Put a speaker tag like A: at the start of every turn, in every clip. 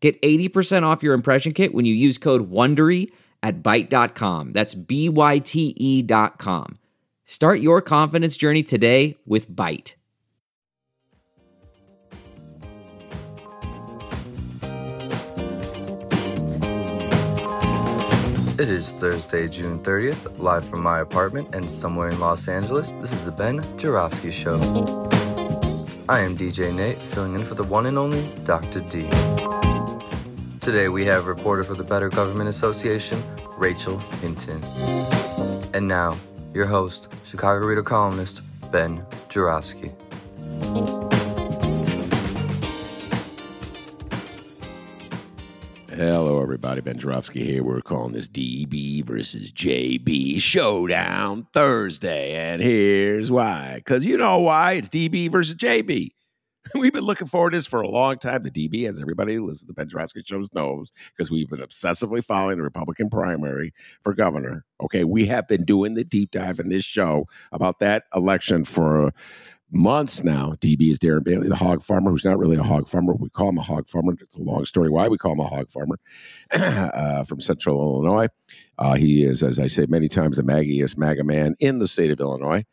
A: Get 80% off your impression kit when you use code WONDERY at Byte.com. That's B-Y-T-E dot com. Start your confidence journey today with Byte.
B: It is Thursday, June 30th, live from my apartment and somewhere in Los Angeles. This is the Ben Joravsky Show. I am DJ Nate, filling in for the one and only Dr. D. Today we have reporter for the Better Government Association, Rachel Hinton. And now, your host, Chicago Reader columnist, Ben Joravsky.
C: Hello, everybody. Ben Joravsky here. We're calling this DB versus JB Showdown Thursday. And here's why. Because you know why. It's DB versus JB. We've been looking forward to this for a long time. The DB, as everybody who listens to the Ben Joravsky shows knows, because we've been obsessively following the Republican primary for governor. Okay, we have been doing the deep dive in this show about that election for months now. DB is Darren Bailey, the hog farmer, who's not really a hog farmer. We call him a hog farmer. It's a long story why we call him a hog farmer uh, from central Illinois. Uh, he is, as I say many times, the maggiest MAGA man in the state of Illinois.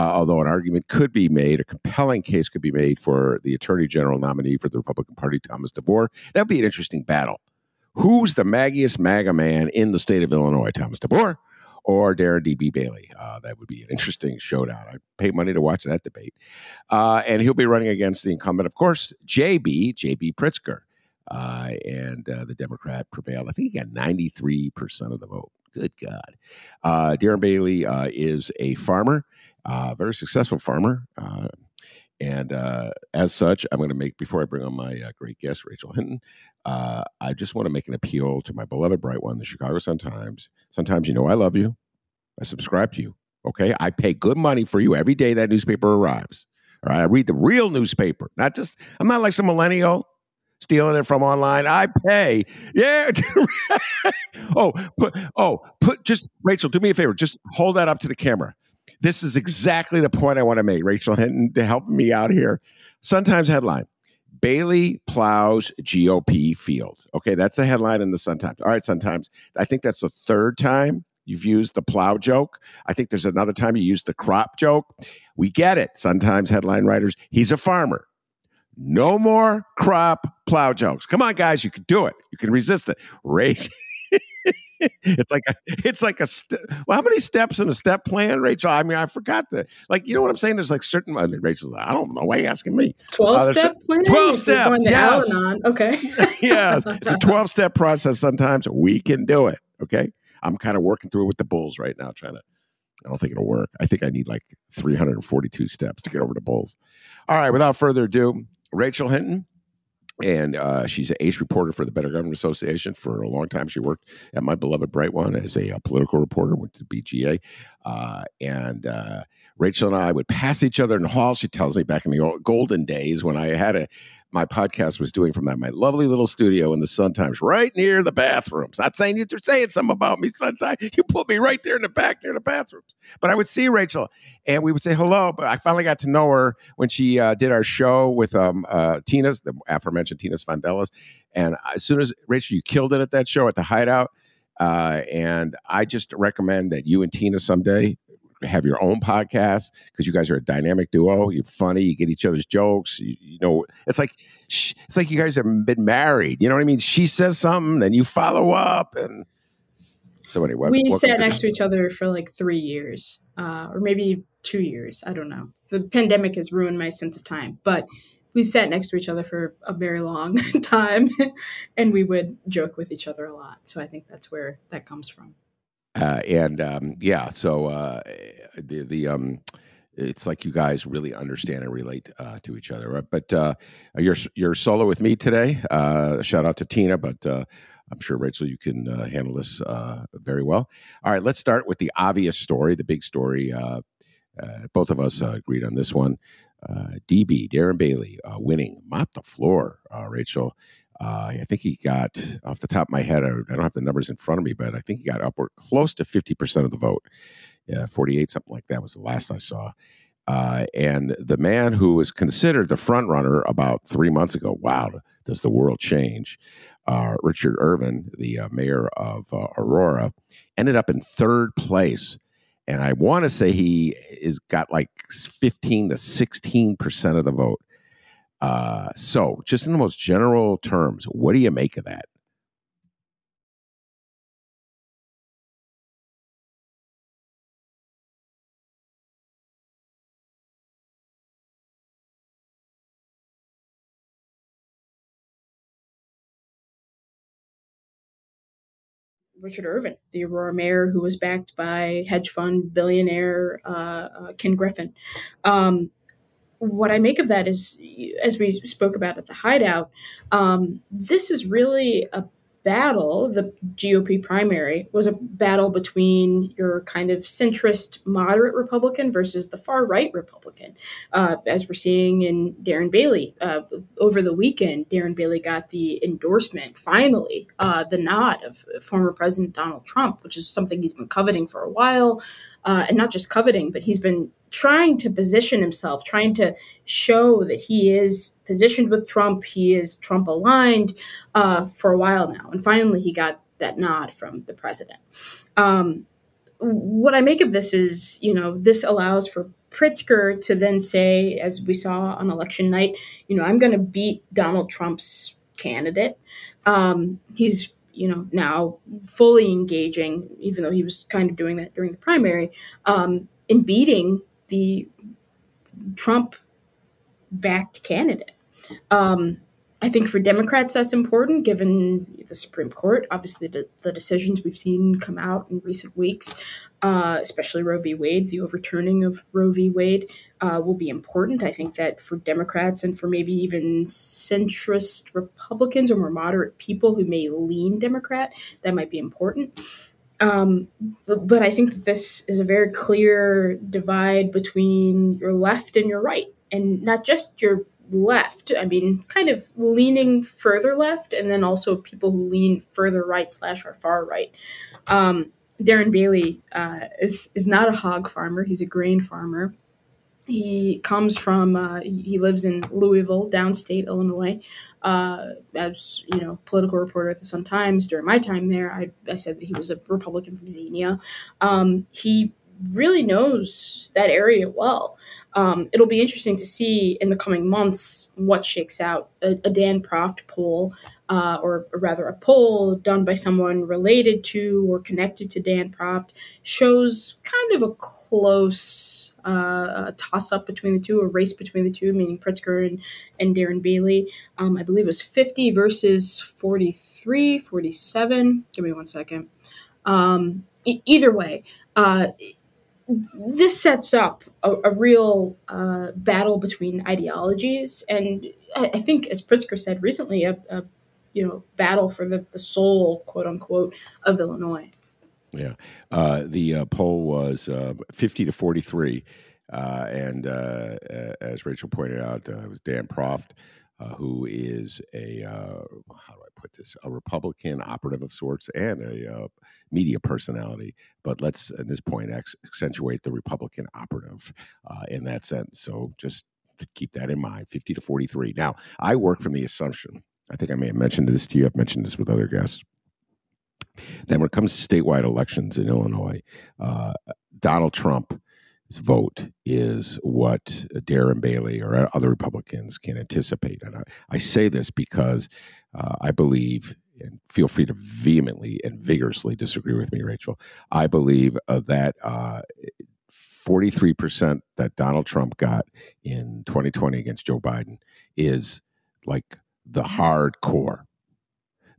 C: Uh, although an argument could be made, a compelling case could be made for the attorney general nominee for the Republican Party, Thomas DeVore. That would be an interesting battle. Who's the maggiest MAGA man in the state of Illinois, Thomas DeVore or Darren D.B. Bailey? Uh, that would be an interesting showdown. I pay money to watch that debate. Uh, and he'll be running against the incumbent, of course, J.B., J.B. Pritzker. Uh, and uh, the Democrat prevailed. I think he got 93% of the vote. Good God. Uh, Darren Bailey is a farmer uh, very successful farmer. Uh, and uh, as such, I'm going to make, before I bring on my uh, great guest, Rachel Hinton, uh, I just want to make an appeal to my beloved Bright One, the Chicago Sun Times. Sometimes you know I love you. I subscribe to you. Okay. I pay good money for you every day that newspaper arrives. All right. I read the real newspaper, not just, I'm not like some millennial stealing it from online. I pay. Yeah. oh, put, oh, put, just, Rachel, do me a favor. Just hold that up to the camera. This is exactly the point I want to make, Rachel Hinton, to help me out here. Sometimes headline Bailey plows GOP field. Okay, that's the headline in the Sun Times. All right, Sun Times. I think that's the third time you've used the plow joke. I think there's another time you used the crop joke. We get it. Sometimes headline writers, he's a farmer. No more crop plow jokes. Come on, guys, you can do it. You can resist it. Rachel. It's like a, it's like a st- well, how many steps in a step plan, Rachel? I mean, I forgot that. Like, you know what I'm saying? There's like certain. I mean, Rachel's. Like, I don't know. Why you're you asking me?
D: Twelve uh, step plan.
C: Twelve step. Yes.
D: Okay.
C: yes, it's a twelve step process. Sometimes we can do it. Okay. I'm kind of working through it with the Bulls right now, trying to. I don't think it'll work. I think I need like 342 steps to get over the Bulls. All right. Without further ado, Rachel Hinton and uh, she's an ace reporter for the Better Government Association for a long time. She worked at my beloved Bright One as a, a uh, political reporter, went to BGA. Uh, and uh, Rachel and I would pass each other in the hall. She tells me back in the old, golden days when I had a my podcast was doing from that my lovely little studio in the Sun Times, right near the bathrooms. Not saying you're saying something about me, Sun Times. You put me right there in the back near the bathrooms. But I would see Rachel, and we would say hello. But I finally got to know her when she uh, did our show with um, uh, Tina's, the aforementioned Tina's Sfondeles. And as soon as Rachel, you killed it at that show at the Hideout. Uh, and I just recommend that you and Tina someday have your own podcast because you guys are a dynamic duo. You're funny. You get each other's jokes. You, you know, it's like it's like you guys have been married. You know what I mean? She says something, then you follow up, and so anyway,
D: we sat to next to each other for like three years, uh, or maybe two years. I don't know. The pandemic has ruined my sense of time, but we sat next to each other for a very long time, and we would joke with each other a lot. So I think that's where that comes from.
C: Uh, and um, yeah, so uh, the the um, it's like you guys really understand and relate uh, to each other. Right? But uh, you're you're solo with me today. Uh, shout out to Tina, but uh, I'm sure, Rachel, you can uh, handle this uh, very well. All right, let's start with the obvious story, the big story. Uh, uh both of us uh, agreed on this one. Uh, DB, Darren Bailey, winning, mop the floor, Rachel. I think he got, off the top of my head, I don't have the numbers in front of me, but I think he got upward close to 50% of the vote. Yeah, 48, something like that was the last I saw. Uh, and the man who was considered the front runner about three months ago, wow, does the world change? Uh, Richard Irvin, the uh, mayor of uh, Aurora, ended up in third place. And I want to say he is got like 15 to 16% of the vote. Uh, so, just in the most general terms, what do you make of that?
D: Richard Irvin, the Aurora mayor, who was backed by hedge fund billionaire uh, uh, Ken Griffin. Um, what I make of that is, as we spoke about at the Hideout, um, this is really a battle, the GOP primary, was a battle between your kind of centrist moderate Republican versus the far right Republican. Uh, as we're seeing in Darren Bailey uh, over the weekend, Darren Bailey got the endorsement, finally, uh, the nod of former President Donald Trump, which is something he's been coveting for a while. Uh, and not just coveting, but he's been trying to position himself, trying to show that he is positioned with Trump, he is Trump aligned uh, for a while now. And finally, he got that nod from the president. Um, what I make of this is, you know, this allows for Pritzker to then say, as we saw on election night, you know, I'm going to beat Donald Trump's candidate. Um, he's you know now fully engaging even though he was kind of doing that during the primary um, in beating the Trump backed candidate. Um, I think for Democrats that's important given the Supreme Court, obviously the, the decisions we've seen come out in recent weeks, uh, especially Roe v. Wade, the overturning of Roe v. Wade uh, will be important. I think that for Democrats and for maybe even centrist Republicans or more moderate people who may lean Democrat, that might be important. Um, but, but, I think that this is a very clear divide between your left and your right, and not just your left. I mean, kind of leaning further left, and then also people who lean further right slash or far right. Um, Darren Bailey uh, is is not a hog farmer; he's a grain farmer. He comes from, uh, he lives in Louisville, downstate Illinois. Uh, as you know, political reporter at the Sun Times during my time there, I, I said that he was a Republican from Xenia. Um, he really knows that area well. Um, it'll be interesting to see in the coming months what shakes out. A, a Dan Proft poll, uh, or, rather a poll done by someone related to or connected to Dan Proft, shows kind of a close uh, toss up between the two, a race between the two, meaning Pritzker and, and Darren Bailey. Um, I believe it was 50 versus 43, 47. Give me one second. Um, e- either way, uh, this sets up a, a real uh, battle between ideologies, and I, I, think, as Pritzker said recently, a, a you know battle for the, the soul, quote unquote, of Illinois.
C: Yeah, uh, the uh, poll was uh, fifty to forty three, uh, and uh, as Rachel pointed out, it was Dan Proft uh, who is a uh, how do I put this a Republican operative of sorts and a uh, media personality. But let's at this point accentuate the Republican operative uh, in that sense. So just keep that in mind. Fifty to forty three. Now I work from the assumption. I think I may have mentioned this to you. I've mentioned this with other guests. Then when it comes to statewide elections in Illinois, uh, Donald Trump vote is what Darren Bailey or other Republicans can anticipate. And I, I say this because uh, I believe, and feel free to vehemently and vigorously disagree with me, Rachel. I believe uh, that uh, 43% that Donald Trump got in 2020 against Joe Biden is like the hardcore.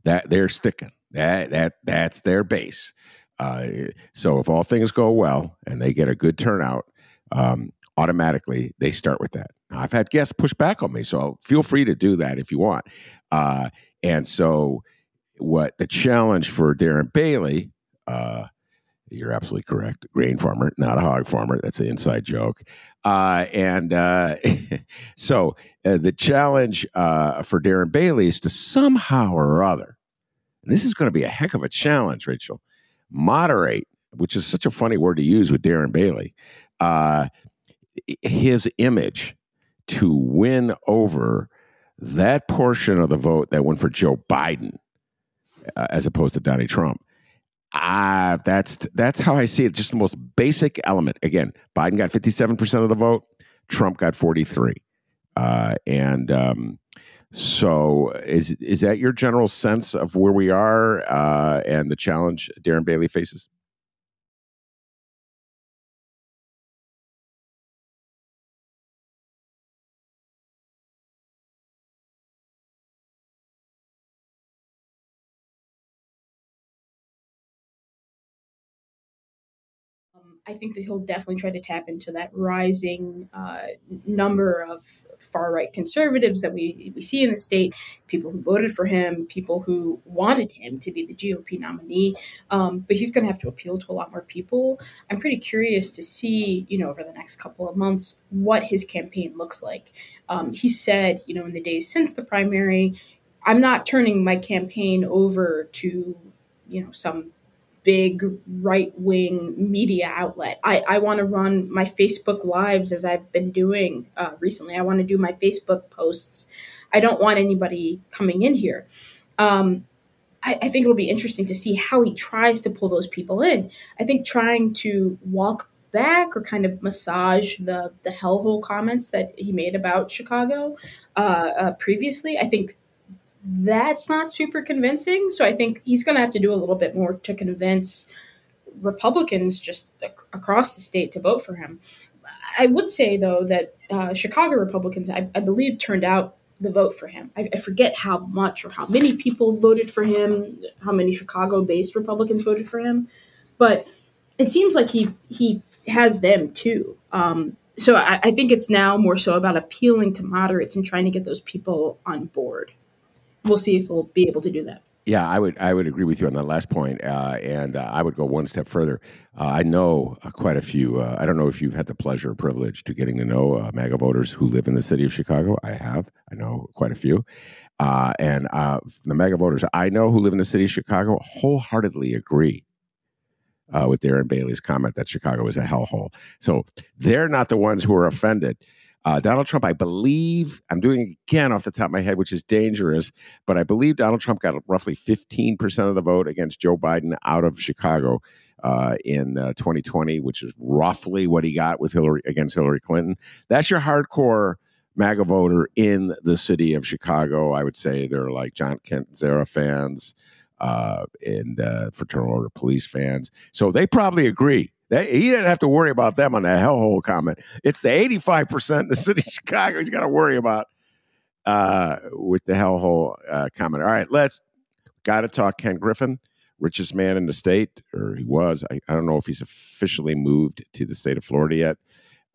C: That they're sticking. That that that's their base. Uh, so if all things go well and they get a good turnout, um, automatically they start with that. Now, I've had guests push back on me, so feel free to do that if you want. Uh, and so what the challenge for Darren Bailey, uh, you're absolutely correct. Grain farmer, not a hog farmer. That's an inside joke. Uh, and uh, so uh, the challenge uh, for Darren Bailey is to somehow or other, and this is going to be a heck of a challenge, Rachel, moderate, which is such a funny word to use with Darren Bailey, uh, his image to win over that portion of the vote that went for Joe Biden uh, as opposed to Donald Trump. Ah, that's that's how I see it. Just the most basic element. Again, Biden got fifty seven percent of the vote. Trump got forty three, uh, and um, so is is that your general sense of where we are uh, and the challenge Darren Bailey faces?
D: I think that he'll definitely try to tap into that rising uh, number of far right conservatives that we, we see in the state, people who voted for him, people who wanted him to be the GOP nominee. Um, but he's going to have to appeal to a lot more people. I'm pretty curious to see, you know, over the next couple of months, what his campaign looks like. Um, he said, you know, in the days since the primary, I'm not turning my campaign over to, you know, some big right wing media outlet. I, I want to run my Facebook lives as I've been doing uh, recently. I want to do my Facebook posts. I don't want anybody coming in here. Um, I, I think it'll be interesting to see how he tries to pull those people in. I think trying to walk back or kind of massage the the hellhole comments that he made about Chicago uh, uh, previously. I think that's not super convincing. So I think he's going to have to do a little bit more to convince Republicans just ac- across the state to vote for him. I would say, though, that uh, Chicago Republicans, I, I, believe, turned out the vote for him. I, I, forget how much or how many people voted for him, how many Chicago based Republicans voted for him, but it seems like he, he has them too. Um, so I, I think it's now more so about appealing to moderates and trying to get those people on board we'll see if we'll be able to do that.
C: Yeah, I would I would agree with you on that last point, uh, and uh, I would go one step further. Uh, I know uh, quite a few. Uh, I don't know if you've had the pleasure or privilege to getting to know uh, MAGA voters who live in the city of Chicago. I have. I know quite a few, and the MAGA voters I know who live in the city of Chicago wholeheartedly agree with Darren Bailey's comment that Chicago is a hellhole. So they're not the ones who are offended. Uh, Donald Trump, I believe, I'm doing again off the top of my head, which is dangerous, but I believe Donald Trump got roughly 15% of the vote against Joe Biden out of Chicago uh, in uh, 2020, which is roughly what he got with Hillary against Hillary Clinton. That's your hardcore MAGA voter in the city of Chicago. I would say they're like John Catanzara fans uh, and uh, Fraternal Order Police fans. So they probably agree he didn't have to worry about them on that hellhole comment. It's the 85% in the city of Chicago he's got to worry about uh, with the hellhole uh, comment. All right, let's got to talk Ken Griffin, richest man in the state, or he was. I, I don't know if he's officially moved to the state of Florida yet.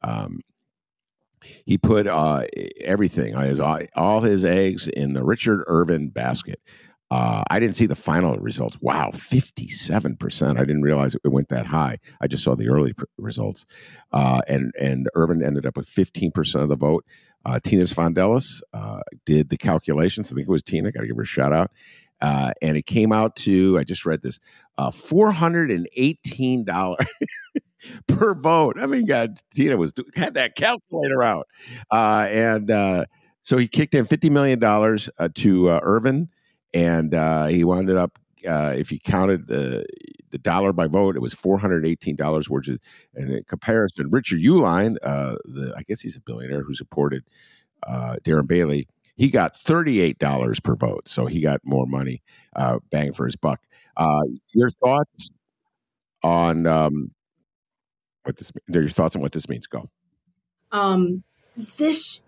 C: Um, he put uh, everything, his, all his eggs in the Richard Irvin basket. Uh, I didn't see the final results. Wow, 57%. I didn't realize it went that high. I just saw the early pr- results. Uh, and, and Irvin ended up with 15% of the vote. Uh, Tina Sfondeles uh, did the calculations. I think it was Tina. Got to give her a shout out. Uh, and it came out to, I just read this, uh, $418 per vote. I mean, God, Tina was had that calculator out. and so he kicked in $50 million to Irvin and uh, he wound up. Uh, if you counted the the dollar by vote, it was four hundred eighteen dollars, which is and in comparison, Richard Uihlein, uh, the I guess he's a billionaire who supported uh, Darren Bailey. He got thirty eight dollars per vote, so he got more money uh, bang for his buck. Uh, your thoughts on um, what this? Your thoughts on what this means? Go.
D: Um, this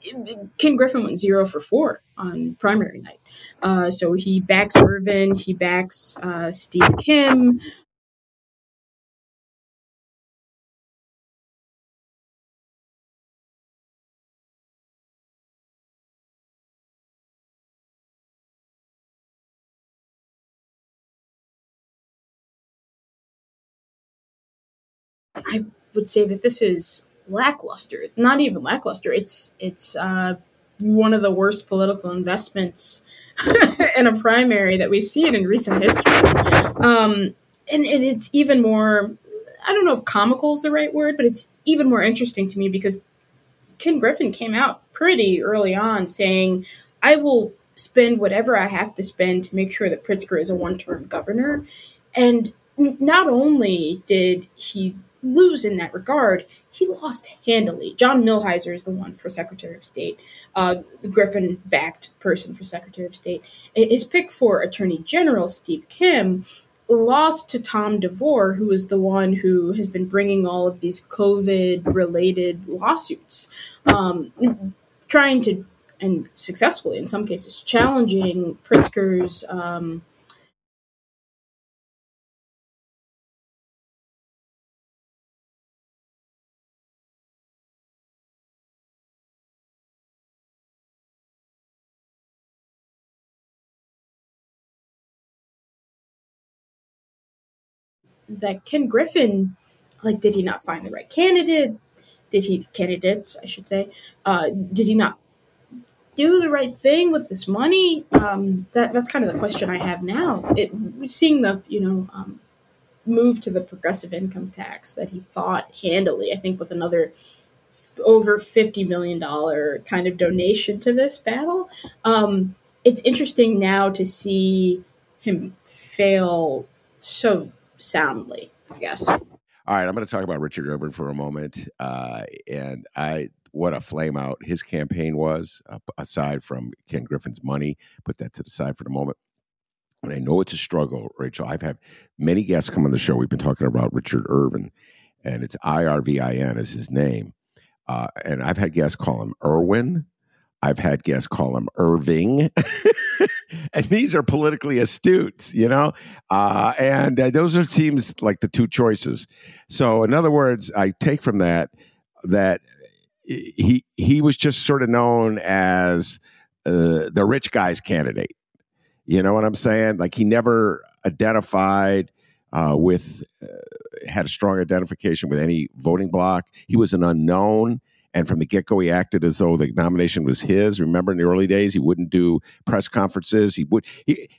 D: Ken Griffin went zero for four on primary night. Uh, so he backs Irvin, he backs uh, Steve Kim. I would say that this is lackluster. Not even lackluster. It's it's uh, one of the worst political investments in a primary that we've seen in recent history. Um, and, and it's even more. I don't know if comical is the right word, but it's even more interesting to me because Ken Griffin came out pretty early on saying, "I will spend whatever I have to spend to make sure that Pritzker is a one-term governor." And not only did he lose in that regard, he lost handily. John Milhiser is the one for Secretary of State, uh, the Griffin backed person for Secretary of State. His pick for Attorney General, Steve Kim, lost to Tom DeVore, who is the one who has been bringing all of these COVID related lawsuits, um, trying to, and successfully in some cases, challenging Pritzker's. Um, that Ken Griffin, like, did he not find the right candidate? Did he candidates, I should say? Uh, did he not do the right thing with this money? Um, that that's kind of the question I have now. It seeing the you know um, move to the progressive income tax that he fought handily. I think with another over fifty million dollar kind of donation to this battle. Um, it's interesting now to see him fail so soundly, I guess.
C: All right, I'm going to talk about Richard Irvin for a moment, uh, and I what a flame out his campaign was. Uh, aside from Ken Griffin's money, put that to the side for the moment. I know it's a struggle, Rachel. I've had many guests come on the show. We've been talking about Richard Irvin, and it's I R V I N is his name. Uh, and I've had guests call him Irwin. I've had guests call him Irving. and these are politically astute, you know? Uh, and uh, those are seems like the two choices. So, in other words, I take from that that he he was just sort of known as uh, the rich guy's candidate. You know what I'm saying? Like he never identified uh, with, uh, had a strong identification with any voting bloc. He was an unknown. And from the get go, he acted as though the nomination was his. Remember, in the early days, he wouldn't do press conferences. He would he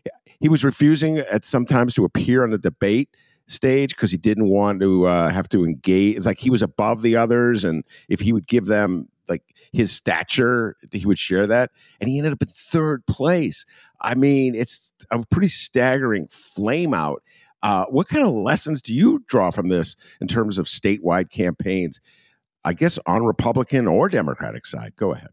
C: he was refusing at sometimes to appear on the debate stage because he didn't want to uh, have to engage. It's like he was above the others, and if he would give them like his stature, he would share that. And he ended up in third place. I mean, it's a pretty staggering flame out. Uh, what kind of lessons do you draw from this in terms of statewide campaigns? I guess on Republican or Democratic side. Go ahead.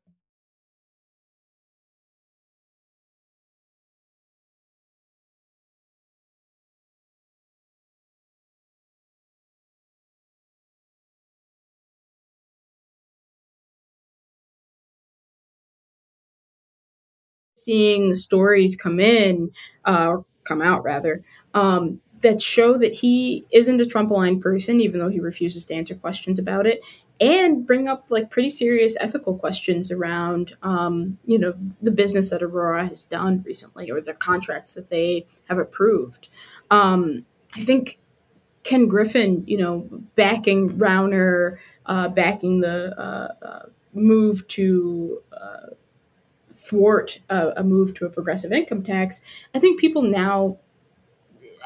D: Seeing stories come in, uh, come out rather, um, that show that he isn't a Trump aligned person, even though he refuses to answer questions about it, and bring up like pretty serious ethical questions around, um, you know, the business that Aurora has done recently or the contracts that they have approved. Um, I think Ken Griffin, you know, backing Rauner, uh, backing the uh, uh, move to uh, thwart a move to a progressive income tax. I think people now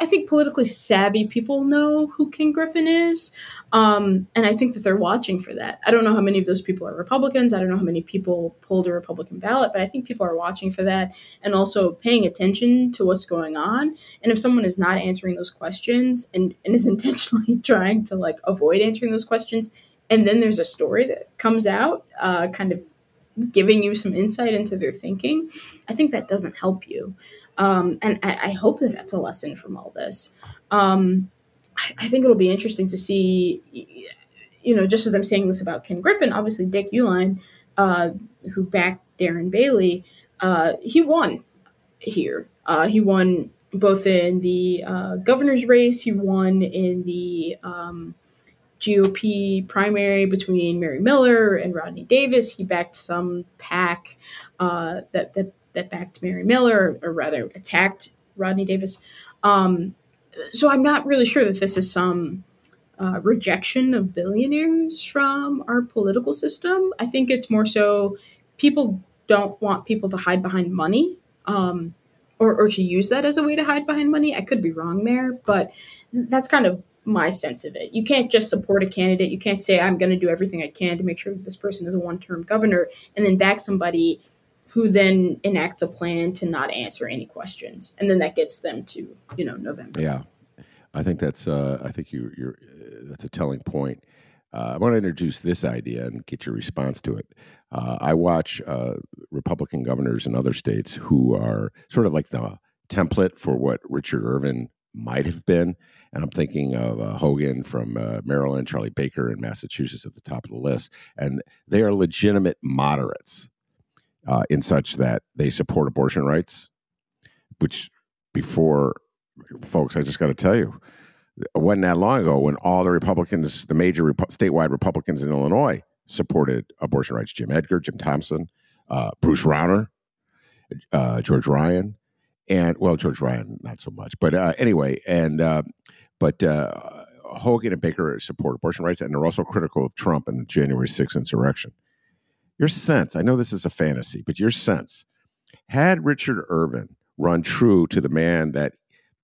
D: I think politically savvy people know who Ken Griffin is, um, and I think that they're watching for that. I don't know how many of those people are Republicans. I don't know how many people pulled a Republican ballot, but I think people are watching for that and also paying attention to what's going on. And if someone is not answering those questions and, and is intentionally trying to like avoid answering those questions, and then there's a story that comes out, uh, kind of giving you some insight into their thinking, I think that doesn't help you. Um, and I, I, hope that that's a lesson from all this. Um, I, I, think it'll be interesting to see, you know, just as I'm saying this about Ken Griffin, obviously Dick Uihlein, uh, who backed Darren Bailey, uh, he won here. Uh, he won both in the uh, governor's race, he won in the um, GOP primary between Mary Miller and Rodney Davis. He backed some PAC uh, that, that that backed Mary Miller, or rather attacked Rodney Davis. Um, so I'm not really sure that this is some uh, rejection of billionaires from our political system. I think it's more so people don't want people to hide behind money um, or, or to use that as a way to hide behind money. I could be wrong there, but that's kind of my sense of it. You can't just support a candidate. You can't say, I'm going to do everything I can to make sure that this person is a one term governor and then back somebody who then enacts a plan to not answer any questions. And then that gets them to, you know, November.
C: Yeah. I think that's, uh, I think you, you're, uh, that's a telling point. Uh, I want to introduce this idea and get your response to it. Uh, I watch uh, Republican governors in other states who are sort of like the template for what Richard Irvin might have been. And I'm thinking of uh, Hogan from uh, Maryland, Charlie Baker in Massachusetts at the top of the list. And they are legitimate moderates uh, in such that they support abortion rights, which before, folks, I just got to tell you, it wasn't that long ago when all the Republicans, the major statewide Republicans in Illinois, supported abortion rights. Jim Edgar, Jim Thompson, uh, Bruce Rauner, uh, George Ryan, and well, George Ryan not so much, but uh, anyway, and uh, but uh, Hogan and Baker support abortion rights, and they're also critical of Trump and the January 6th insurrection. Your sense, I know this is a fantasy, but your sense, had Richard Irvin run true to the man that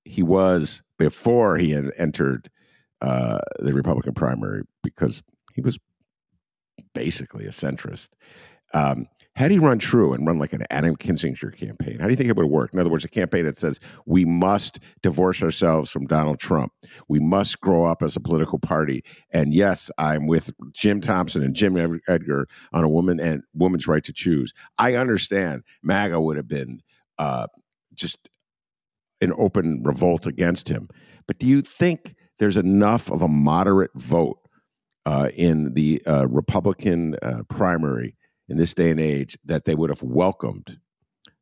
C: he was before he had entered uh, the Republican primary, because he was basically a centrist. Um, had he run true and run like an Adam Kinzinger campaign, how do you think it would work? In other words, a campaign that says we must divorce ourselves from Donald Trump. We must grow up as a political party. And yes, I'm with Jim Thompson and Jim Edgar on a woman and woman's right to choose. I understand MAGA would have been uh, just an open revolt against him. But do you think there's enough of a moderate vote uh, in the uh, Republican uh, primary in this day and age that they would have welcomed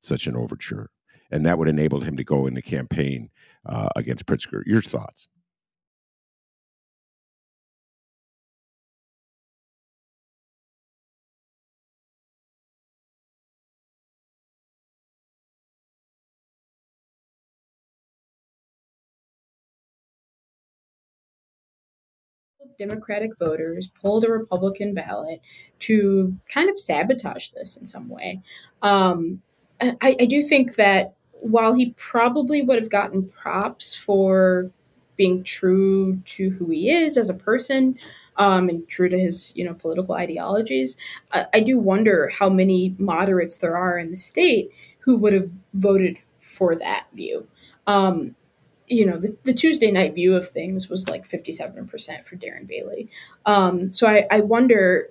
C: such an overture, and that would enable him to go in the campaign uh, against Pritzker. Your thoughts?
D: Democratic voters pulled a Republican ballot to kind of sabotage this in some way. Um, I, I do think that while he probably would have gotten props for being true to who he is as a person um, and true to his you know political ideologies, I, I do wonder how many moderates there are in the state who would have voted for that view. Um, you know, the, the Tuesday night view of things was like 57% for Darren Bailey. Um, so I, I wonder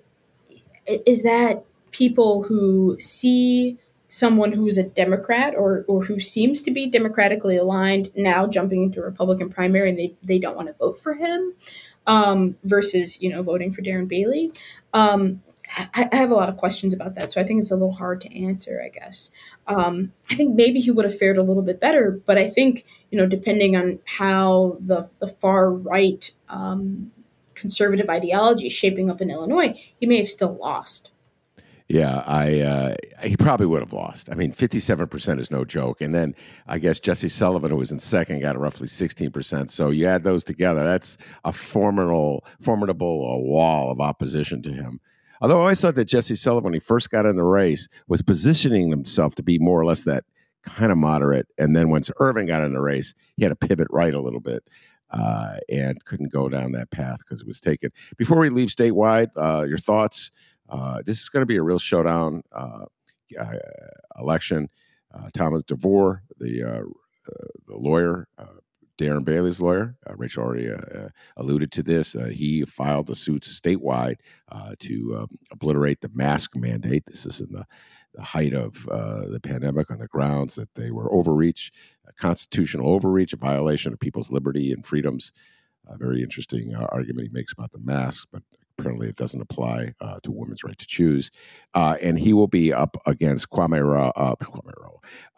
D: is that people who see someone who's a Democrat or, or who seems to be democratically aligned now jumping into a Republican primary and they, they don't want to vote for him um, versus, you know, voting for Darren Bailey. Um, I, I, have a lot of questions about that, so I think it's a little hard to answer. I guess um, I think maybe he would have fared a little bit better, but I think you know, depending on how the the far right um, conservative ideology is shaping up in Illinois, he may have still lost.
C: Yeah, I uh, he probably would have lost. I mean, fifty-seven percent is no joke. And then I guess Jesse Sullivan, who was in second, got roughly sixteen percent. So you add those together, that's a formidable, formidable uh, wall of opposition to him. Although I always thought that Jesse Sullivan, when he first got in the race, was positioning himself to be more or less that kind of moderate. And then once Irvin got in the race, he had to pivot right a little bit uh, and couldn't go down that path because it was taken. Before we leave statewide, uh, your thoughts? Uh, this is going to be a real showdown uh, uh, election. Uh, Thomas DeVore, the, the lawyer, Darren Bailey's lawyer, uh, Rachel already uh, uh, alluded to this. Uh, he filed the suit statewide uh, to um, obliterate the mask mandate. This is in the, the height of the pandemic on the grounds that they were overreach, a constitutional overreach, a violation of people's liberty and freedoms. A very interesting argument he makes about the mask, but apparently it doesn't apply uh, to women's right to choose. Uh, and he will be up against Kwame Raoul, uh, Kwame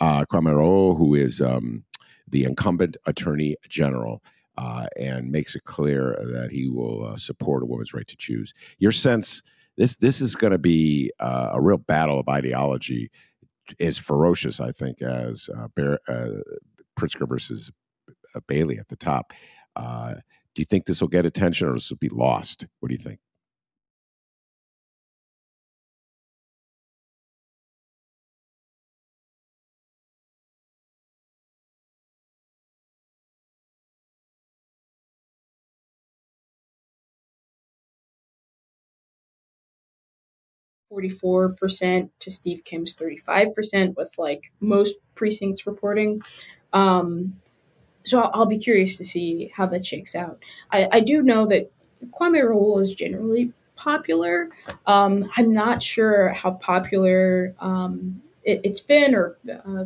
C: Kwame who is um, the incumbent attorney general. Uh, and makes it clear that he will uh, support a woman's right to choose. Your sense this this is going to be uh, a real battle of ideology, as ferocious, I think, as uh, Bear, uh, Pritzker versus uh, Bailey at the top. Do you think this will get attention or this will be lost? What do you think?
D: Forty-four percent to Steve Kim's thirty-five percent, with like most precincts reporting. Um, so I'll, I'll, be curious to see how that shakes out. I, I do know that Kwame Raoul is generally popular. Um, I'm not sure how popular um, it, has been or uh,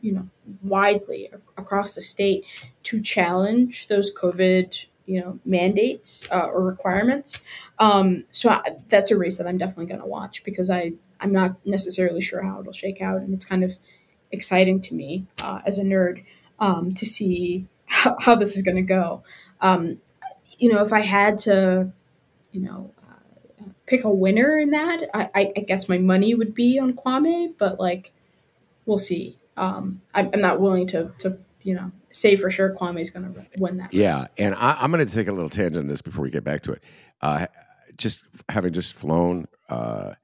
D: you know widely across the state to challenge those COVID you know mandates uh, or requirements. Um, so I, that's a race that I'm definitely going to watch because I I'm not necessarily sure how it'll shake out, and it's kind of exciting to me uh, as a nerd um, to see how, how this is going to go. Um, you know, if I had to, you know, uh, pick a winner in that, I, I, guess my money would be on Kwame, but like, we'll see. Um, I'm, I'm not willing to, to, you know, say for sure Kwame's going to win that.
C: Yeah. Race. And I, am going to take a little tangent on this before we get back to it. Uh, just having just flown, uh,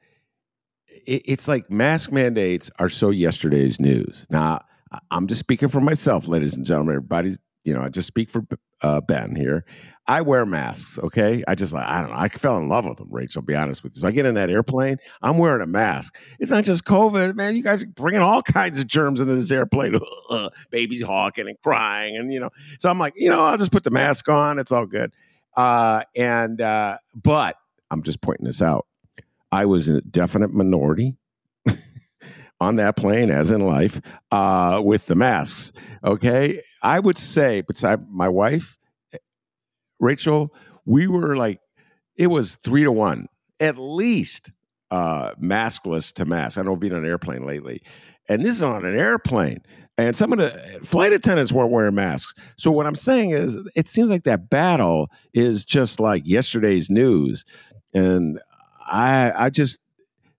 C: it, it's like mask mandates are so yesterday's news. Now, I'm just speaking for myself, ladies and gentlemen. Everybody's, you know, I just speak for uh, Ben here. I wear masks, okay? I just I don't know. I fell in love with them, Rachel, I'll be honest with you. So I get in that airplane, I'm wearing a mask. It's not just COVID, man. You guys are bringing all kinds of germs into this airplane. babies hawking and crying. And, you know, so I'm like, you know, I'll just put the mask on. It's all good. Uh, and, uh, but I'm just pointing this out. I was in a definite minority on that plane, as in life, uh, with the masks. Okay, I would say, beside my wife, Rachel, we were like, it was three to one at least, uh, maskless to mask. I know I've been on an airplane lately, and this is on an airplane. And some of the flight attendants weren't wearing masks. So what I'm saying is, it seems like that battle is just like yesterday's news. And I, I just,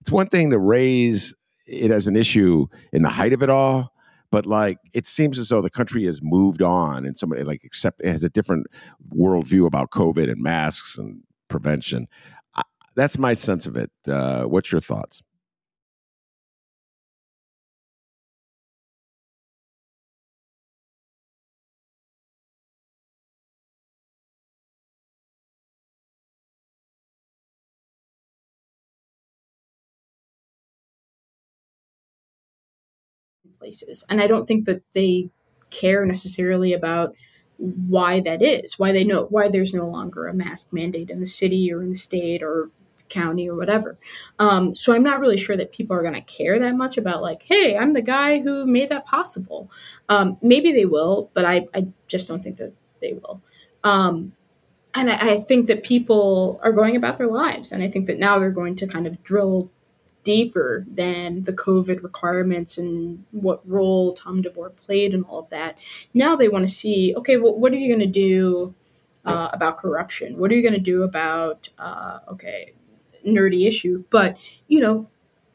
C: it's one thing to raise it as an issue in the height of it all but like it seems as though the country has moved on and somebody like accept has a different worldview about covid and masks and prevention. I, that's my sense of it. Uh, what's your thoughts
D: places. And I don't think that they care necessarily about why that is, why they know why there's no longer a mask mandate in the city or in the state or county or whatever. Um, so I'm not really sure that people are going to care that much about like, hey, I'm the guy who made that possible. Um, maybe they will, but I, I just don't think that they will. Um, and I, I think that people are going about their lives, and I think that now they're going to kind of drill deeper than the COVID requirements and what role Tom DeVore played and all of that. Now they want to see, okay, well, what are you going to do uh, about corruption? What are you going to do about, uh, okay, nerdy issue, but you know,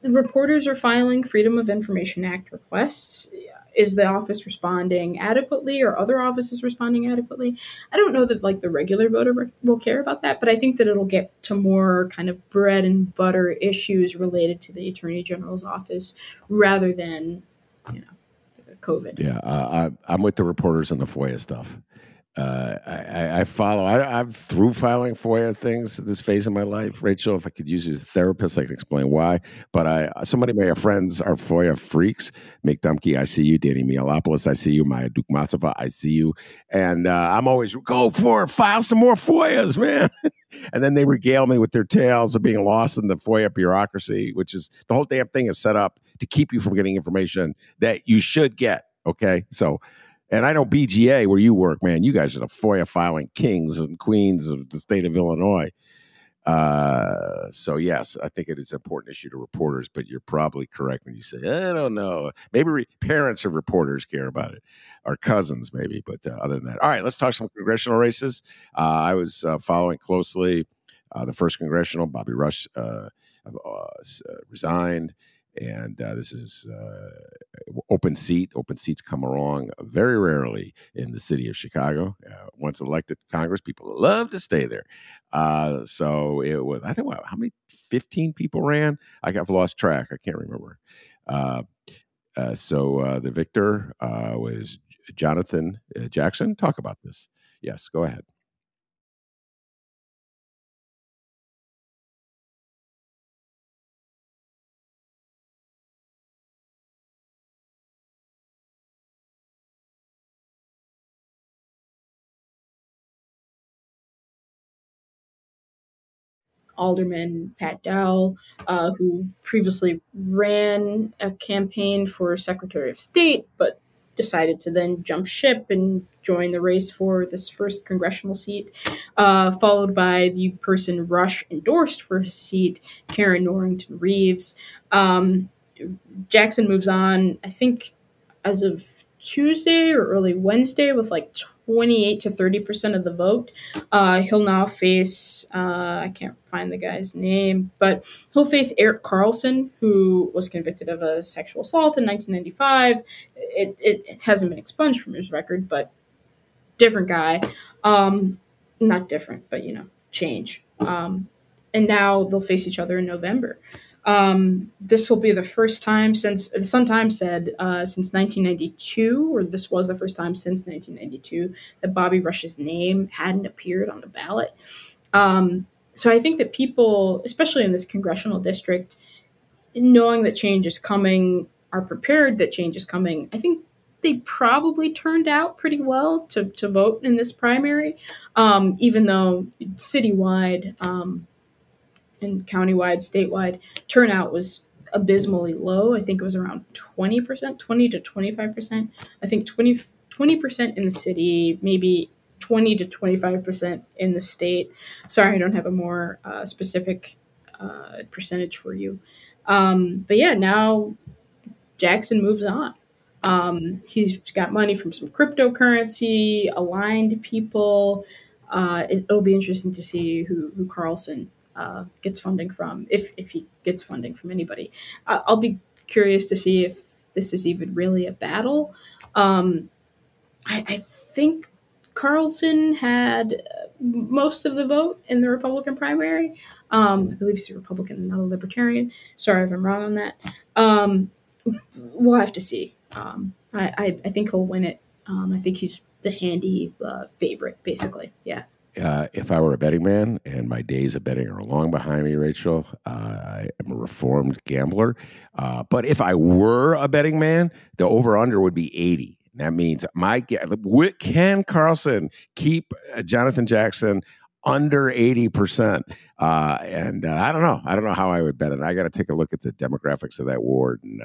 D: reporters are filing Freedom of Information Act requests is the office responding adequately or other offices responding adequately? I don't know that like the regular voter will care about that but i think that it'll get to more kind of bread and butter issues related to the attorney general's office rather than you know covid.
C: Yeah uh, I, i'm with the reporters on the foia stuff uh, I, I, follow. I, am through filing FOIA things this phase of my life. Rachel, if I could use you as a therapist, I can explain why. But I, somebody may have friends are FOIA freaks. Mick Dumke, I see you. Danny Mihalopoulos, I see you. Maya Dukmasova, I see you. And uh, I'm always go for it. File some more FOIAs, man. and then they regale me with their tales of being lost in the FOIA bureaucracy, which is the whole damn thing is set up to keep you from getting information that you should get. Okay, so and I know BGA, where you work, man, you guys are the FOIA filing kings and queens of the state of Illinois. Uh, so yes, I think it is an important issue to reporters, but you're probably correct when you say, I don't know. Maybe re- parents of reporters care about it, or cousins, maybe. But uh, other than that, all right, let's talk some congressional races. Uh, I was uh, following closely uh, the first congressional. Bobby Rush uh, resigned and uh, this is uh, open seat. Open seats come along very rarely in the city of Chicago. Uh, once elected Congress, people love to stay there. Uh, so it was. I think what, how many? Fifteen people ran. I have lost track. I can't remember. Uh, uh, so the victor was Jonathan Jackson. Talk about this. Yes, go ahead.
D: Alderman Pat Dowell, uh, who previously ran a campaign for Secretary of State, but decided to then jump ship and join the race for this first congressional seat, uh, followed by the person Rush endorsed for his seat, Karen Norington Reeves. Um, Jackson moves on, I think, as of Tuesday or early Wednesday with like 28 to 30 percent of the vote. Uh, he'll now face uh, I can't find the guy's name, but he'll face Eric Carlson, who was convicted of a sexual assault in 1995. It, it, it hasn't been expunged from his record, but different guy. Um, not different, but you know, change. Um, and now they'll face each other in November. Um, this will be the first time since the Sun Times said uh, since 1992, or this was the first time since 1992 that Bobby Rush's name hadn't appeared on the ballot. Um, so I think that people, especially in this congressional district, knowing that change is coming, are prepared that change is coming. I think they probably turned out pretty well to, to vote in this primary, um, even though citywide um, and countywide, statewide, turnout was abysmally low. I think it was around 20%, 20 to 25%. I think 20, 20% in the city, maybe 20 to 25% in the state. Sorry, I don't have a more uh, specific uh, percentage for you. Um, but yeah, now Jackson moves on. Um, he's got money from some cryptocurrency, aligned people. Uh, it, will be interesting to see who, who Carlson uh, gets funding from, if if he gets funding from anybody. Uh, I'll be curious to see if this is even really a battle. Um, I, I, think Carlson had uh, most of the vote in the Republican primary. Um, I believe he's a Republican, not a Libertarian. Sorry if I'm wrong on that. Um, we'll have to see. Um, I, I, I, think he'll win it. Um, I think he's the handy uh, favorite, basically. Yeah
C: uh, if I were a betting man, and my days of betting are long behind me, Rachel, uh, I am a reformed gambler. Uh, but if I were a betting man, the over under would be 80. That means my can Carlson keep uh, Jonathan Jackson under 80%. Uh, and uh, I don't know. I don't know how I would bet it. I got to take a look at the demographics of that ward and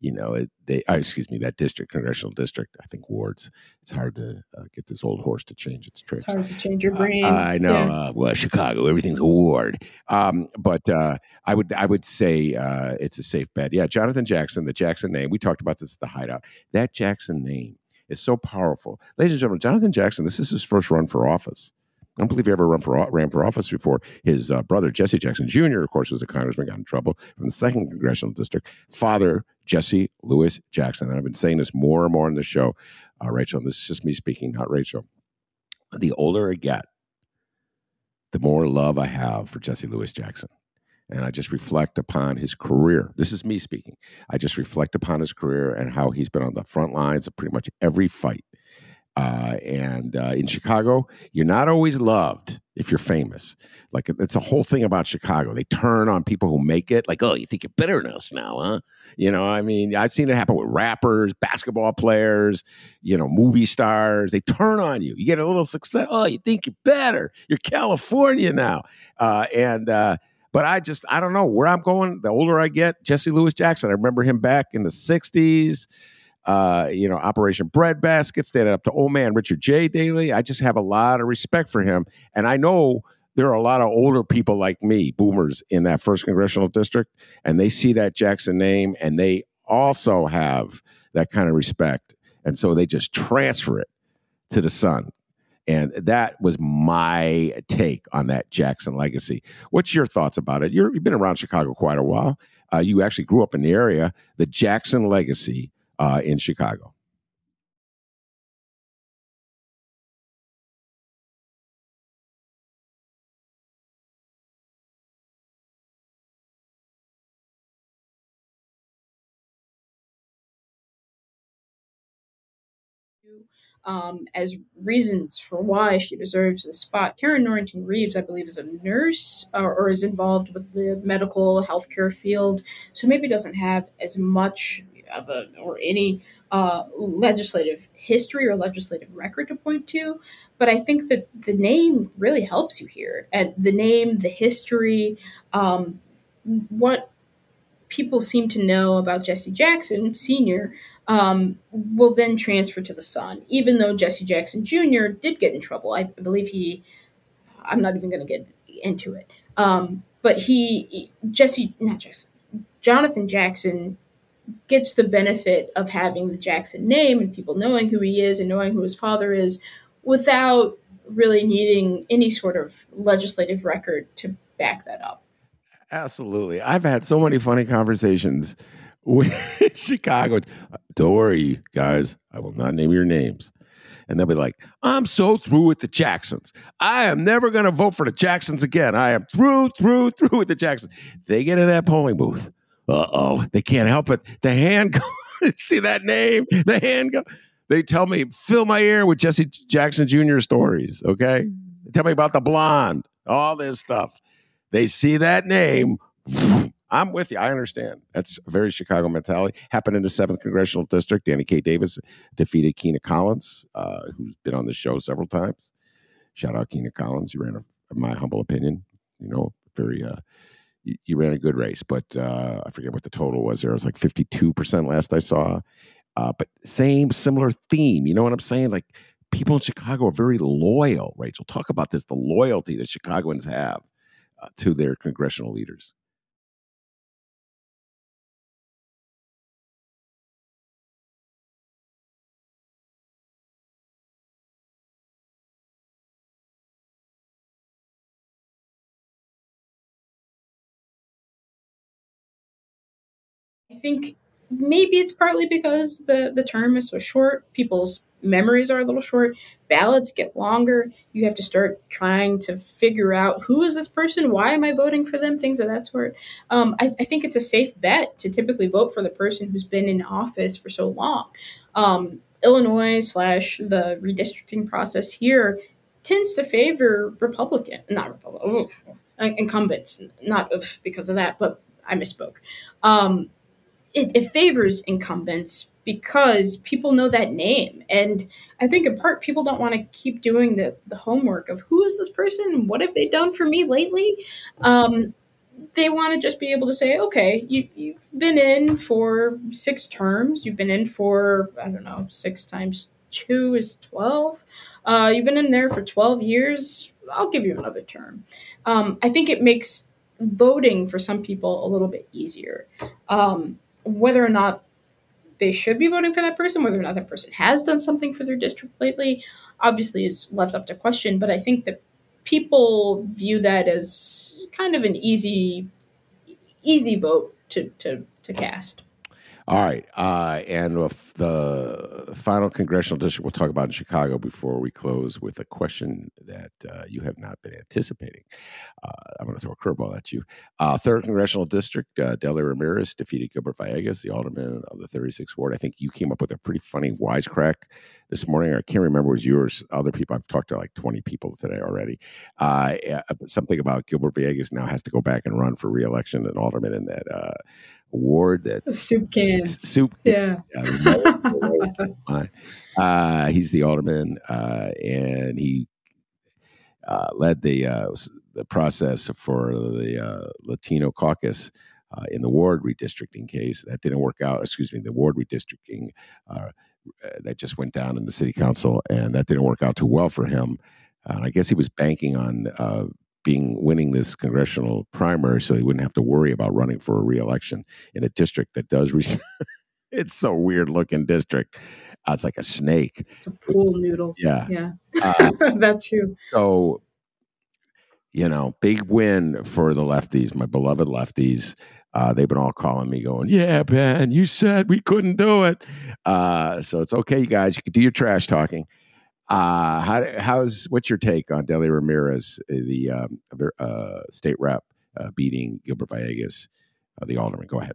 C: you know, it, they, oh, excuse me, that district, congressional district, I think wards. It's hard to uh, get this old horse to change its tricks.
D: It's hard to change your brain.
C: Uh, I know. Yeah. Uh, well, Chicago, everything's a ward. Um, but uh, I would, I would say uh, it's a safe bet. Yeah, Jonathan Jackson, the Jackson name. We talked about this at the Hideout. That Jackson name is so powerful, ladies and gentlemen. Jonathan Jackson. This is his first run for office. I don't believe he ever run for, ran for office before. His uh, brother, Jesse Jackson Jr., of course, was a congressman, got in trouble from the second congressional district. Father, Jesse Louis Jackson. And I've been saying this more and more in the show, uh, Rachel, this is just me speaking, not Rachel. The older I get, the more love I have for Jesse Louis Jackson. And I just reflect upon his career. This is me speaking. I just reflect upon his career and how he's been on the front lines of pretty much every fight uh, and uh, in Chicago, you're not always loved if you're famous. Like it's a whole thing about Chicago. They turn on people who make it. Like, oh, you think you're better than us now, huh? You know, I mean, I've seen it happen with rappers, basketball players, you know, movie stars. They turn on you. You get a little success. Oh, you think you're better. You're California now. Uh, and uh, but I just I don't know where I'm going. The older I get, Jesse Louis Jackson. I remember him back in the '60s uh, you know, Operation Breadbasket, standing up to old man Richard J. Daley. I just have a lot of respect for him. And I know there are a lot of older people like me, boomers, in that first congressional district, and they see that Jackson name and they also have that kind of respect. And so they just transfer it to the son. And that was my take on that Jackson legacy. What's your thoughts about it? you have been around Chicago quite a while. Uh, you actually grew up in the area. The Jackson legacy uh, in Chicago.
D: um, as reasons for why she deserves the spot. Karen Norington Reeves, I believe, is a nurse or, or is involved with the medical healthcare field, so maybe doesn't have as much of a or any uh, legislative history or legislative record to point to. But I think that the name really helps you here, and the name, the history, um, what people seem to know about Jesse Jackson Sr um, will then transfer to the son, even though Jesse Jackson Jr. did get in trouble. I believe he, I'm not even going to get into it. Um, but he, Jesse, not Jackson, Jonathan Jackson gets the benefit of having the Jackson name and people knowing who he is and knowing who his father is without really needing any sort of legislative record to back that up.
C: Absolutely. I've had so many funny conversations with Chicago. Don't worry, guys. I will not name your names. And they'll be like, I'm so through with the Jacksons. I am never going to vote for the Jacksons again. I am through, through, through with the Jacksons. They get in that polling booth. Oh. They can't help it. The hand go- see that name? The hand go- They tell me, fill my ear with Jesse Jackson Jr. stories. Okay. Tell me about the blonde, all this stuff. They see that name. I'm with you. I understand. That's a very Chicago mentality. Happened in the seventh congressional district. Danny K. Davis defeated Kina Collins, uh, who's been on the show several times. Shout out Kina Collins. You ran, a, my humble opinion, you know, very. Uh, you, ran a good race, but uh, I forget what the total was. There it was like 52 percent last I saw. Uh, but same similar theme. You know what I'm saying? Like people in Chicago are very loyal. Rachel, talk about this: the loyalty that Chicagoans have uh, to their congressional leaders.
D: Think maybe it's partly because the, the term is so short. People's memories are a little short. Ballots get longer. You have to start trying to figure out who is this person? Why am I voting for them? Things of that sort. Um, I, I, think it's a safe bet to typically vote for the person who's been in office for so long. Um, Illinois slash the redistricting process here tends to favor Republican, not Republican, incumbents, not because of that, but I misspoke. Um, it, it favors incumbents because people know that name. And I think in part people don't want to keep doing the, the homework of who is this person? And what have they done for me lately? Um, they want to just be able to say, okay, you, you've been in for six terms. You've been in for, I don't know, six times two is 12. Uh, you've been in there for 12 years. I'll give you another term. Um, I think it makes voting for some people a little bit easier. Um, whether or not they should be voting for that person, whether or not that person has done something for their district lately, obviously is left up to question. But I think that people view that as kind of an easy, easy vote to to to cast.
C: All right. Uh, and the final congressional district we'll talk about in Chicago before we close with a question that uh, you have not been anticipating. Uh, I'm going to throw a curveball at you. Uh, third congressional district, uh, Delia Ramirez defeated Gilbert Villegas, the alderman of the 36th ward. I think you came up with a pretty funny wisecrack this morning. I can't remember was yours. Other people, I've talked to like 20 people today already. Uh, something about Gilbert Villegas now has to go back and run for reelection, an alderman in that award that
D: soup cans.
C: Soup.
D: Yeah.
C: uh, he's the alderman, uh, and he uh, led the uh, the process for the uh, Latino caucus uh, in the ward redistricting case. That didn't work out. Excuse me, the ward redistricting that just went down in the city council, and that didn't work out too well for him. I guess he was banking on being winning this congressional primary so he wouldn't have to worry about running for a reelection in a district that does re- it's so weird looking district Uh, it's like a snake.
D: It's a pool noodle.
C: Yeah.
D: Yeah.
C: Uh,
D: that too.
C: so, you know, big win for the lefties, my beloved lefties. Uh, they've been all calling me, going, "Yeah, Ben, you said we couldn't do it." Uh, so it's okay, you guys. You can do your trash talking. Uh, how, how's what's your take on Delia Ramirez, uh, the um, uh, state rep, uh, beating Gilbert Villegas, uh, the alderman? Go ahead.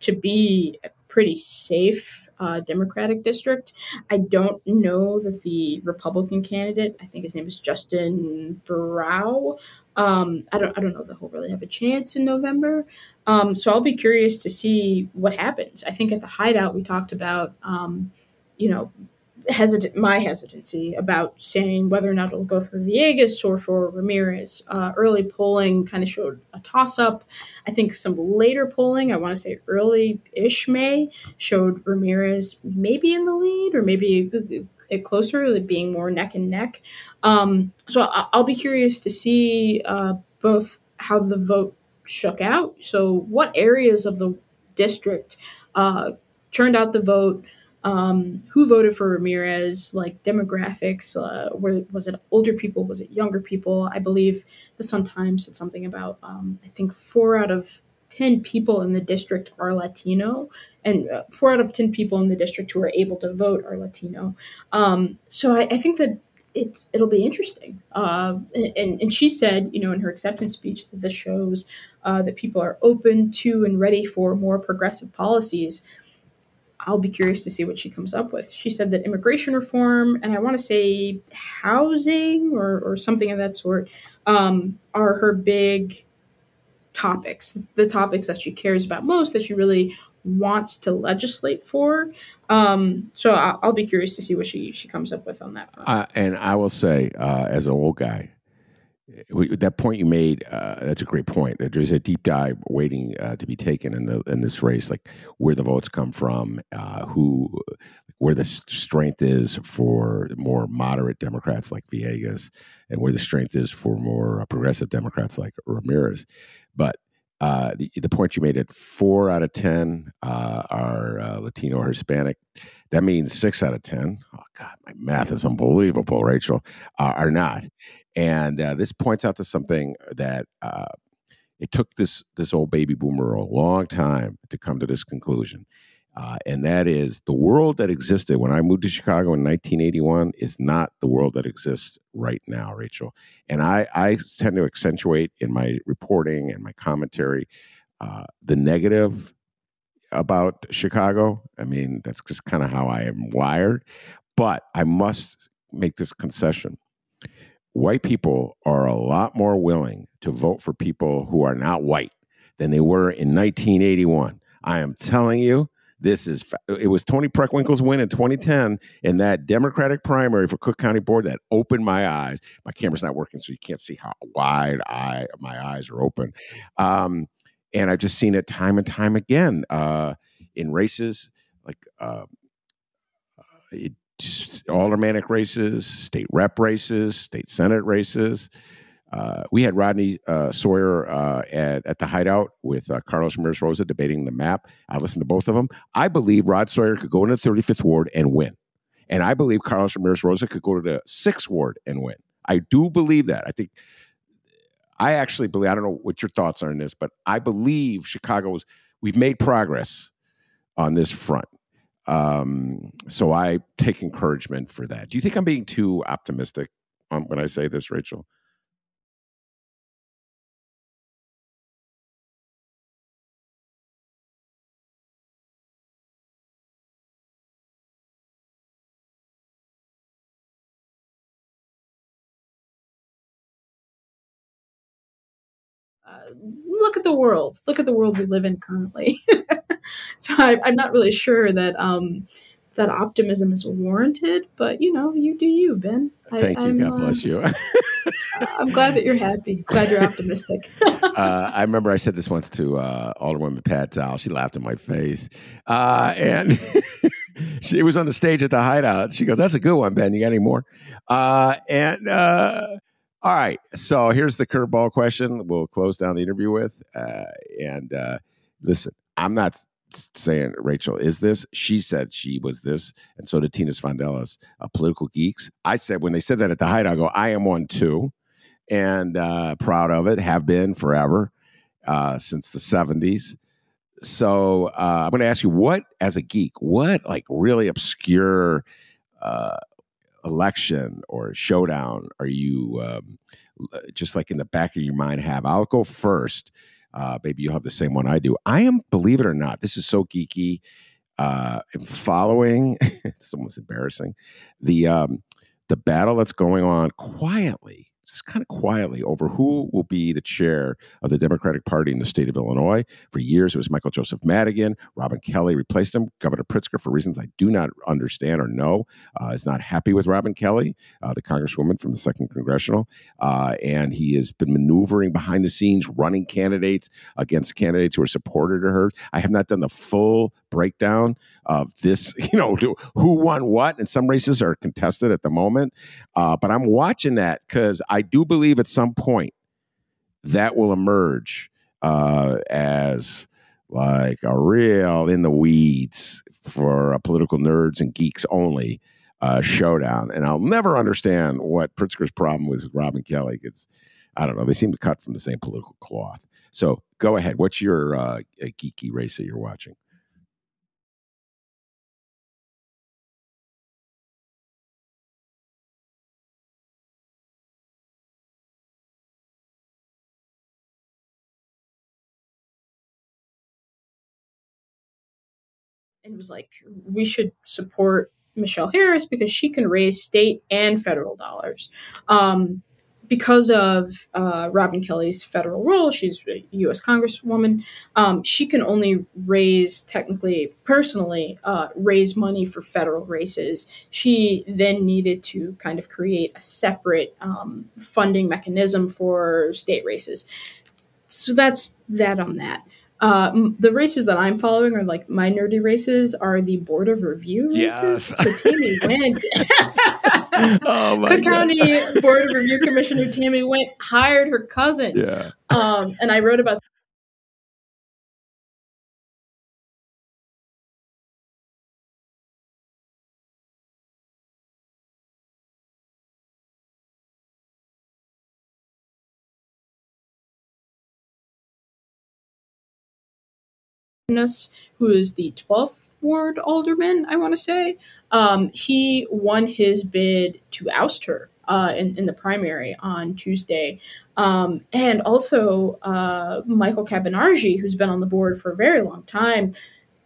D: to be pretty safe uh, Democratic district. I don't know that the Republican candidate, I think his name is Justin Burau. Um, I don't I don't know that he'll really have a chance in November. Um, so I'll be curious to see what happens. I think at the hideout we talked about um, you know hesitant my hesitancy about saying whether or not it'll go for Villegas or for Ramirez. Uh, early polling kind of showed a toss up. I think some later polling, I want to say early ish May, showed Ramirez maybe in the lead or maybe it closer, being more neck and neck. Um, so I'll be curious to see uh, both how the vote shook out. So, what areas of the district uh, turned out the vote? Um, who voted for Ramirez, like demographics. Uh, where was it older people? Was it younger people? I believe the Sun Times said something about um, I think four out of ten people in the district are Latino, and uh, four out of ten people in the district who are able to vote are Latino. Um, so I, I, think that it's it'll be interesting. Uh, and and she said, you know, in her acceptance speech, that this shows uh, that people are open to and ready for more progressive policies. I'll be curious to see what she comes up with. She said that immigration reform and I want to say housing or, or something of that sort um, are her big topics, the topics that she cares about most, that she really wants to legislate for. Um, so I'll, I'll, be curious to see what she she comes up with on that front.
C: Uh, and I will say, uh, as an old guy, that point you made uh, that's a great point there's a deep dive waiting uh, to be taken in the in this race like where the votes come from uh, who where the strength is for more moderate democrats like villegas and where the strength is for more progressive democrats like ramirez but uh, the, the point you made at four out of ten uh, are uh, latino or hispanic that means six out of ten. Oh God, my math is unbelievable, Rachel. are not, and uh, this points out to something that uh, it took this this old baby boomer a long time to come to this conclusion. Uh, and that is the world that existed when I moved to Chicago in 1981 is not the world that exists right now, Rachel. And I, I tend to accentuate in my reporting and my commentary uh, the negative about Chicago. I mean, that's just kind of how I am wired. But I must make this concession white people are a lot more willing to vote for people who are not white than they were in 1981. I am telling you, this is it was Toni Preckwinkle's win in 2010 in that Democratic primary for Cook County Board that opened my eyes. My camera's not working, so you can't see how wide I my eyes are open. Um, and I've just seen it time and time again uh, in races like uh, it, aldermanic races, state rep races, state senate races. Uh, we had Rodney uh, Sawyer uh, at, at the Hideout with uh, Carlos Ramirez Rosa debating the map. I listened to both of them. I believe Rod Sawyer could go into the 35th Ward and win. And I believe Carlos Ramirez Rosa could go to the 6th Ward and win. I do believe that. I think, I actually believe, I don't know what your thoughts are on this, but I believe Chicago's, we've made progress on this front. Um, so I take encouragement for that. Do you think I'm being too optimistic um, when I say this, Rachel?
D: Look at the world. Look at the world we live in currently. so I, am not really sure that um, that optimism is warranted. But you know, you do you, Ben.
C: Thank I, you. God bless you.
D: I'm glad that you're happy. Glad you're optimistic.
C: uh, I remember I said this once to uh, Alderwoman Pat Dowell. She laughed in my face, uh, and she was on the stage at the Hideout. She goes, "That's a good one, Ben. You got any more?" Uh, and uh, all right, so here's the curveball question. We'll close down the interview with, uh, and listen, I'm not saying Rachel is this. She said she was this, and so did Tina Sfondeles, uh, political geeks. I said when they said that at the height, I go, I am one too, and uh, proud of it. Have been forever uh, since the '70s. So uh, I'm going to ask you, what as a geek, what like really obscure uh, election or showdown are you um, just like in the back of your mind have? I'll go first uh, maybe you'll have the same one I do. I am, believe it or not, this is so geeky. Uh, following, it's almost embarrassing, the um, the battle that's going on quietly just kind of quietly over who will be the chair of the Democratic Party in the state of Illinois. For years, it was Michael Joseph Madigan. Robin Kelly replaced him. Governor Pritzker, for reasons I do not understand or know, uh, is not happy with Robin Kelly, uh, the congresswoman from the second congressional, uh, and he has been maneuvering behind the scenes, running candidates against candidates who are supported to her. I have not done the full breakdown of this, you know, who won what, and some races are contested at the moment. Uh, but I'm watching that because I do believe at some point that will emerge uh, as like a real in the weeds for political nerds and geeks only uh, showdown. And I'll never understand what Pritzker's problem was with Robin Kelly. It's, I don't know. They seem to cut from the same political cloth. So go ahead. What's your uh, geeky race that you're watching?
D: And was like, we should support Michelle Harris because she can raise state and federal dollars. Um, because of uh, Robin Kelly's federal role, she's a U.S. Congresswoman. Um, she can only raise, technically, personally, uh, raise money for federal races. She then needed to kind of create a separate um, funding mechanism for state races. So that's that on that. Uh, the races that I'm following are like my nerdy races are the board of review races. Yes. So Tammy Went, oh my Cook God. County Board of Review Commissioner Tammy Wendt hired her cousin.
C: Yeah.
D: Um, and I wrote about who is the 12th ward alderman, I want to say, um, he won his bid to oust her uh, in, in the primary on Tuesday. Um, and also, uh, Michael Cabonargi, who's been on the board for a very long time,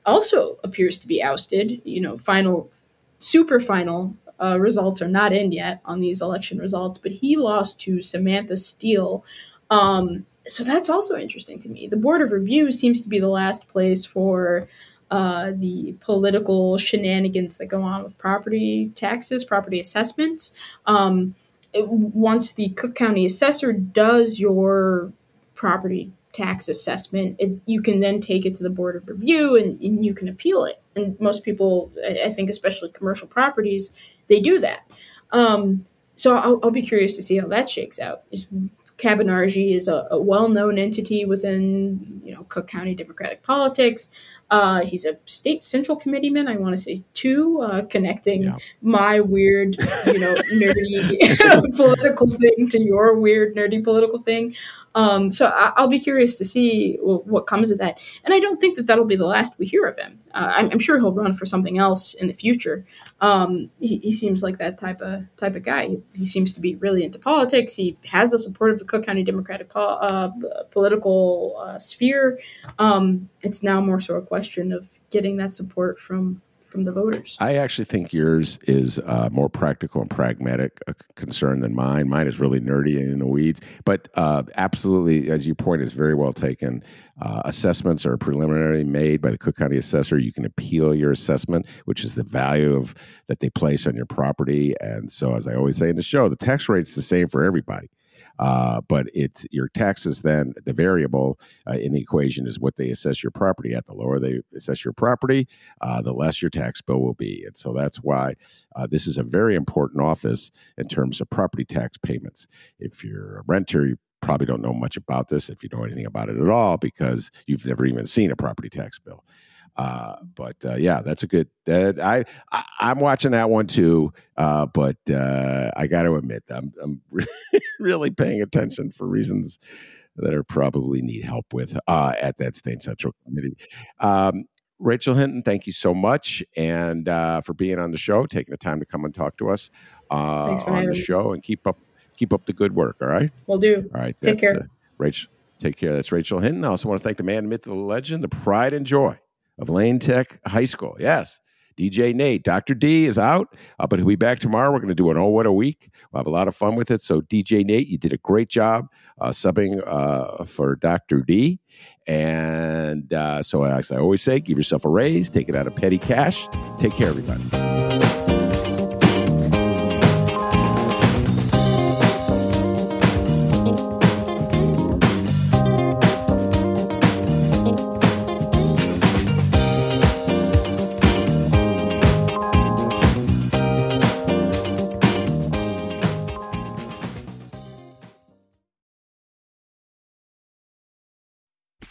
D: also appears to be ousted. You know, final, super final uh, results are not in yet on these election results, but he lost to Samantha Steele. Um, so that's also interesting to me. The Board of Review seems to be the last place for uh, the political shenanigans that go on with property taxes, property assessments. Um, it, once the Cook County assessor does your property tax assessment, it, you can then take it to the Board of Review and, and you can appeal it. And most people, I think, especially commercial properties, they do that. Um, so I'll, I'll, be curious to see how that shakes out. Cabonargi is a, a well-known entity within you know Cook County Democratic politics. Uh, he's a state central committeeman. I want to say two, uh, connecting yeah. my weird, you know, nerdy political thing to your weird nerdy political thing. Um, so I, will be curious to see what comes of that. And I don't think that that'll be the last we hear of him. Uh, I'm, I'm, sure he'll run for something else in the future. Um, he, he, seems like that type of type of guy. He, he, seems to be really into politics. He has the support of the Cook County Democratic po- uh, political uh, sphere. Um, it's now more so a question of getting that support from from the voters.
C: I actually think yours is uh, more practical and pragmatic a concern than mine. Mine is really nerdy and in the weeds, but uh, absolutely, as you point, is very well taken. Uh, assessments are preliminarily made by the Cook County Assessor. You can appeal your assessment, which is the value of that they place on your property. And so, as I always say in the show, the tax rate's the same for everybody. Uh, but it's your taxes then the variable uh, in the equation is what they assess your property at. The lower they assess your property, uh, the less your tax bill will be. And so that's why uh, this is a very important office in terms of property tax payments. If you're a renter, you probably don't know much about this if you know anything about it at all because you've never even seen a property tax bill. Uh, but uh, yeah, that's a good. Uh, I, I am watching that one too. Uh, but uh, I got to admit, I'm I'm really paying attention for reasons that are probably need help with uh, at that state central committee. Um, Rachel Hinton, thank you so much and for being on the show, taking the time to come and talk to us on the show, and keep up keep up the good work. All right,
D: we'll do.
C: All right,
D: take care,
C: Rachel. Take care. That's Rachel Hinton. I also want to thank the man, myth, the legend, the pride and joy of Lane Tech High School. Yes. DJ Nate, Dr. D is out, uh, but he'll be back tomorrow. We're going to do an Oh What a Week. We'll have a lot of fun with it. So, DJ Nate, you did a great job uh, subbing uh, for Dr. D. And uh, so, as I always say, give yourself a raise, take it out of petty cash. Take care, everybody.